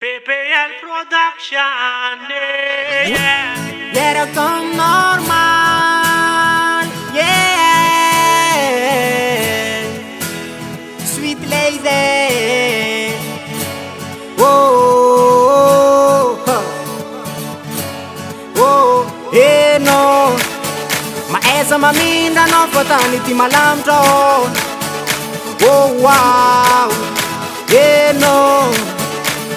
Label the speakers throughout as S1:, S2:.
S1: PPL Production, yeah.
S2: Quiero con normal, yeah. Sweet lady, whoa, whoa, eh no. Maesa maminda no fatani ti malamtro. Oh wow, eh no.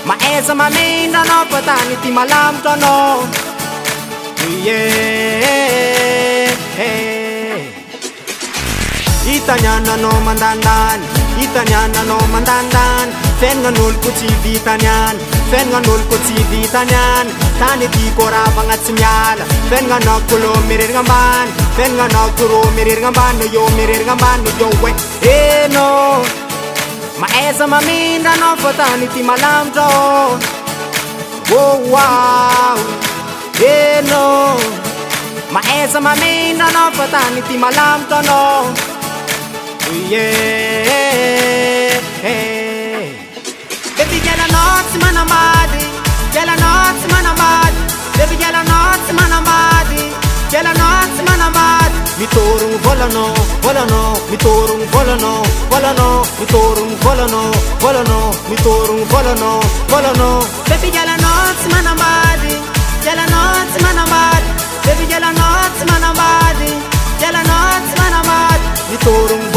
S2: maeza mamindra anao fa tany ty malamitra anao. E hitanyannanao hitany ananao mandandany fiainagnan'oloko tsy vitany any fiainagnan'oloko tsy vitany any. Tany ty koravagna tsy miala fiainagnanao kolô mirerigna ambany fiainagnanao korô mirerigna ambany eo mirerigna ambany eo oe eno. maesa mamindrana fotany ty malamitra oao oh, eno. Maesa mamindrana fotany ty malamitra anao ye de tsy manambady fialanao tsy manambady de tsy manambady Mi torung volano volano. Mi torung volano volano. Mi torung volano volano. Mi torung volano volano. Baby girl a nuts man a body. Girl a nuts man a body. Baby girl a nuts man a body. Girl a nuts man a body. Mi torung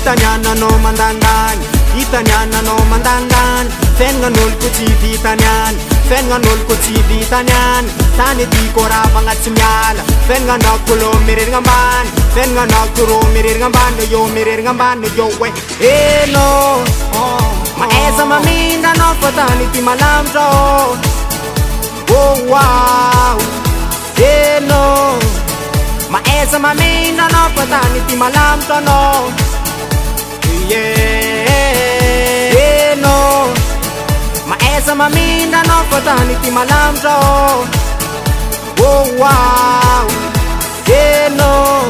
S2: hitaniananao mandandany hitaniananao mandandany fiainagnan'oloko tsy vitany any fiainagnan'oloko tsy vitany any. Tany atiko ravagna tsy miala fiainagnanao kolo mireregna ambany fiainagnanao koro mireregna ambany eo mireregna ambany eo hoe enao maeza mamindra anao fa tany ty malamitra ô oao maeza mamindra anao fa tany ty malamitra anao. Maesa maminda no fatani ti malamtro Oh wow. Yeah no.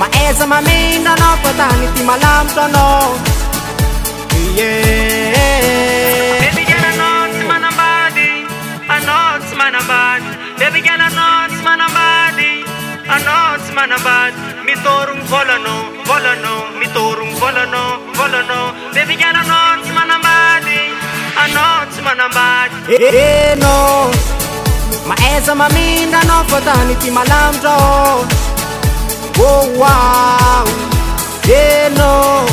S2: Maesa maminda no fatani ti malamtro no. Yeah.
S1: Baby girl a nuts man a body, a nuts man a body. Baby girl a nuts man a body.
S2: Eh no. Maesa maminda no fatani ti malamtro Oh wow. Eh no.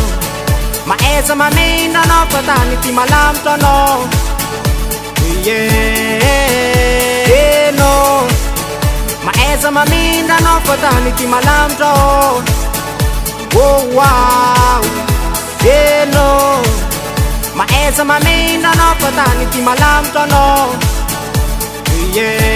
S2: Maesa maminda no fatani ti malamtro no. Yeah Eh no. Maesa maminda no fatani ti malamtro Oh wow. Eh no maetsa mamindra anao fa tany ty malamitra anao. Ye.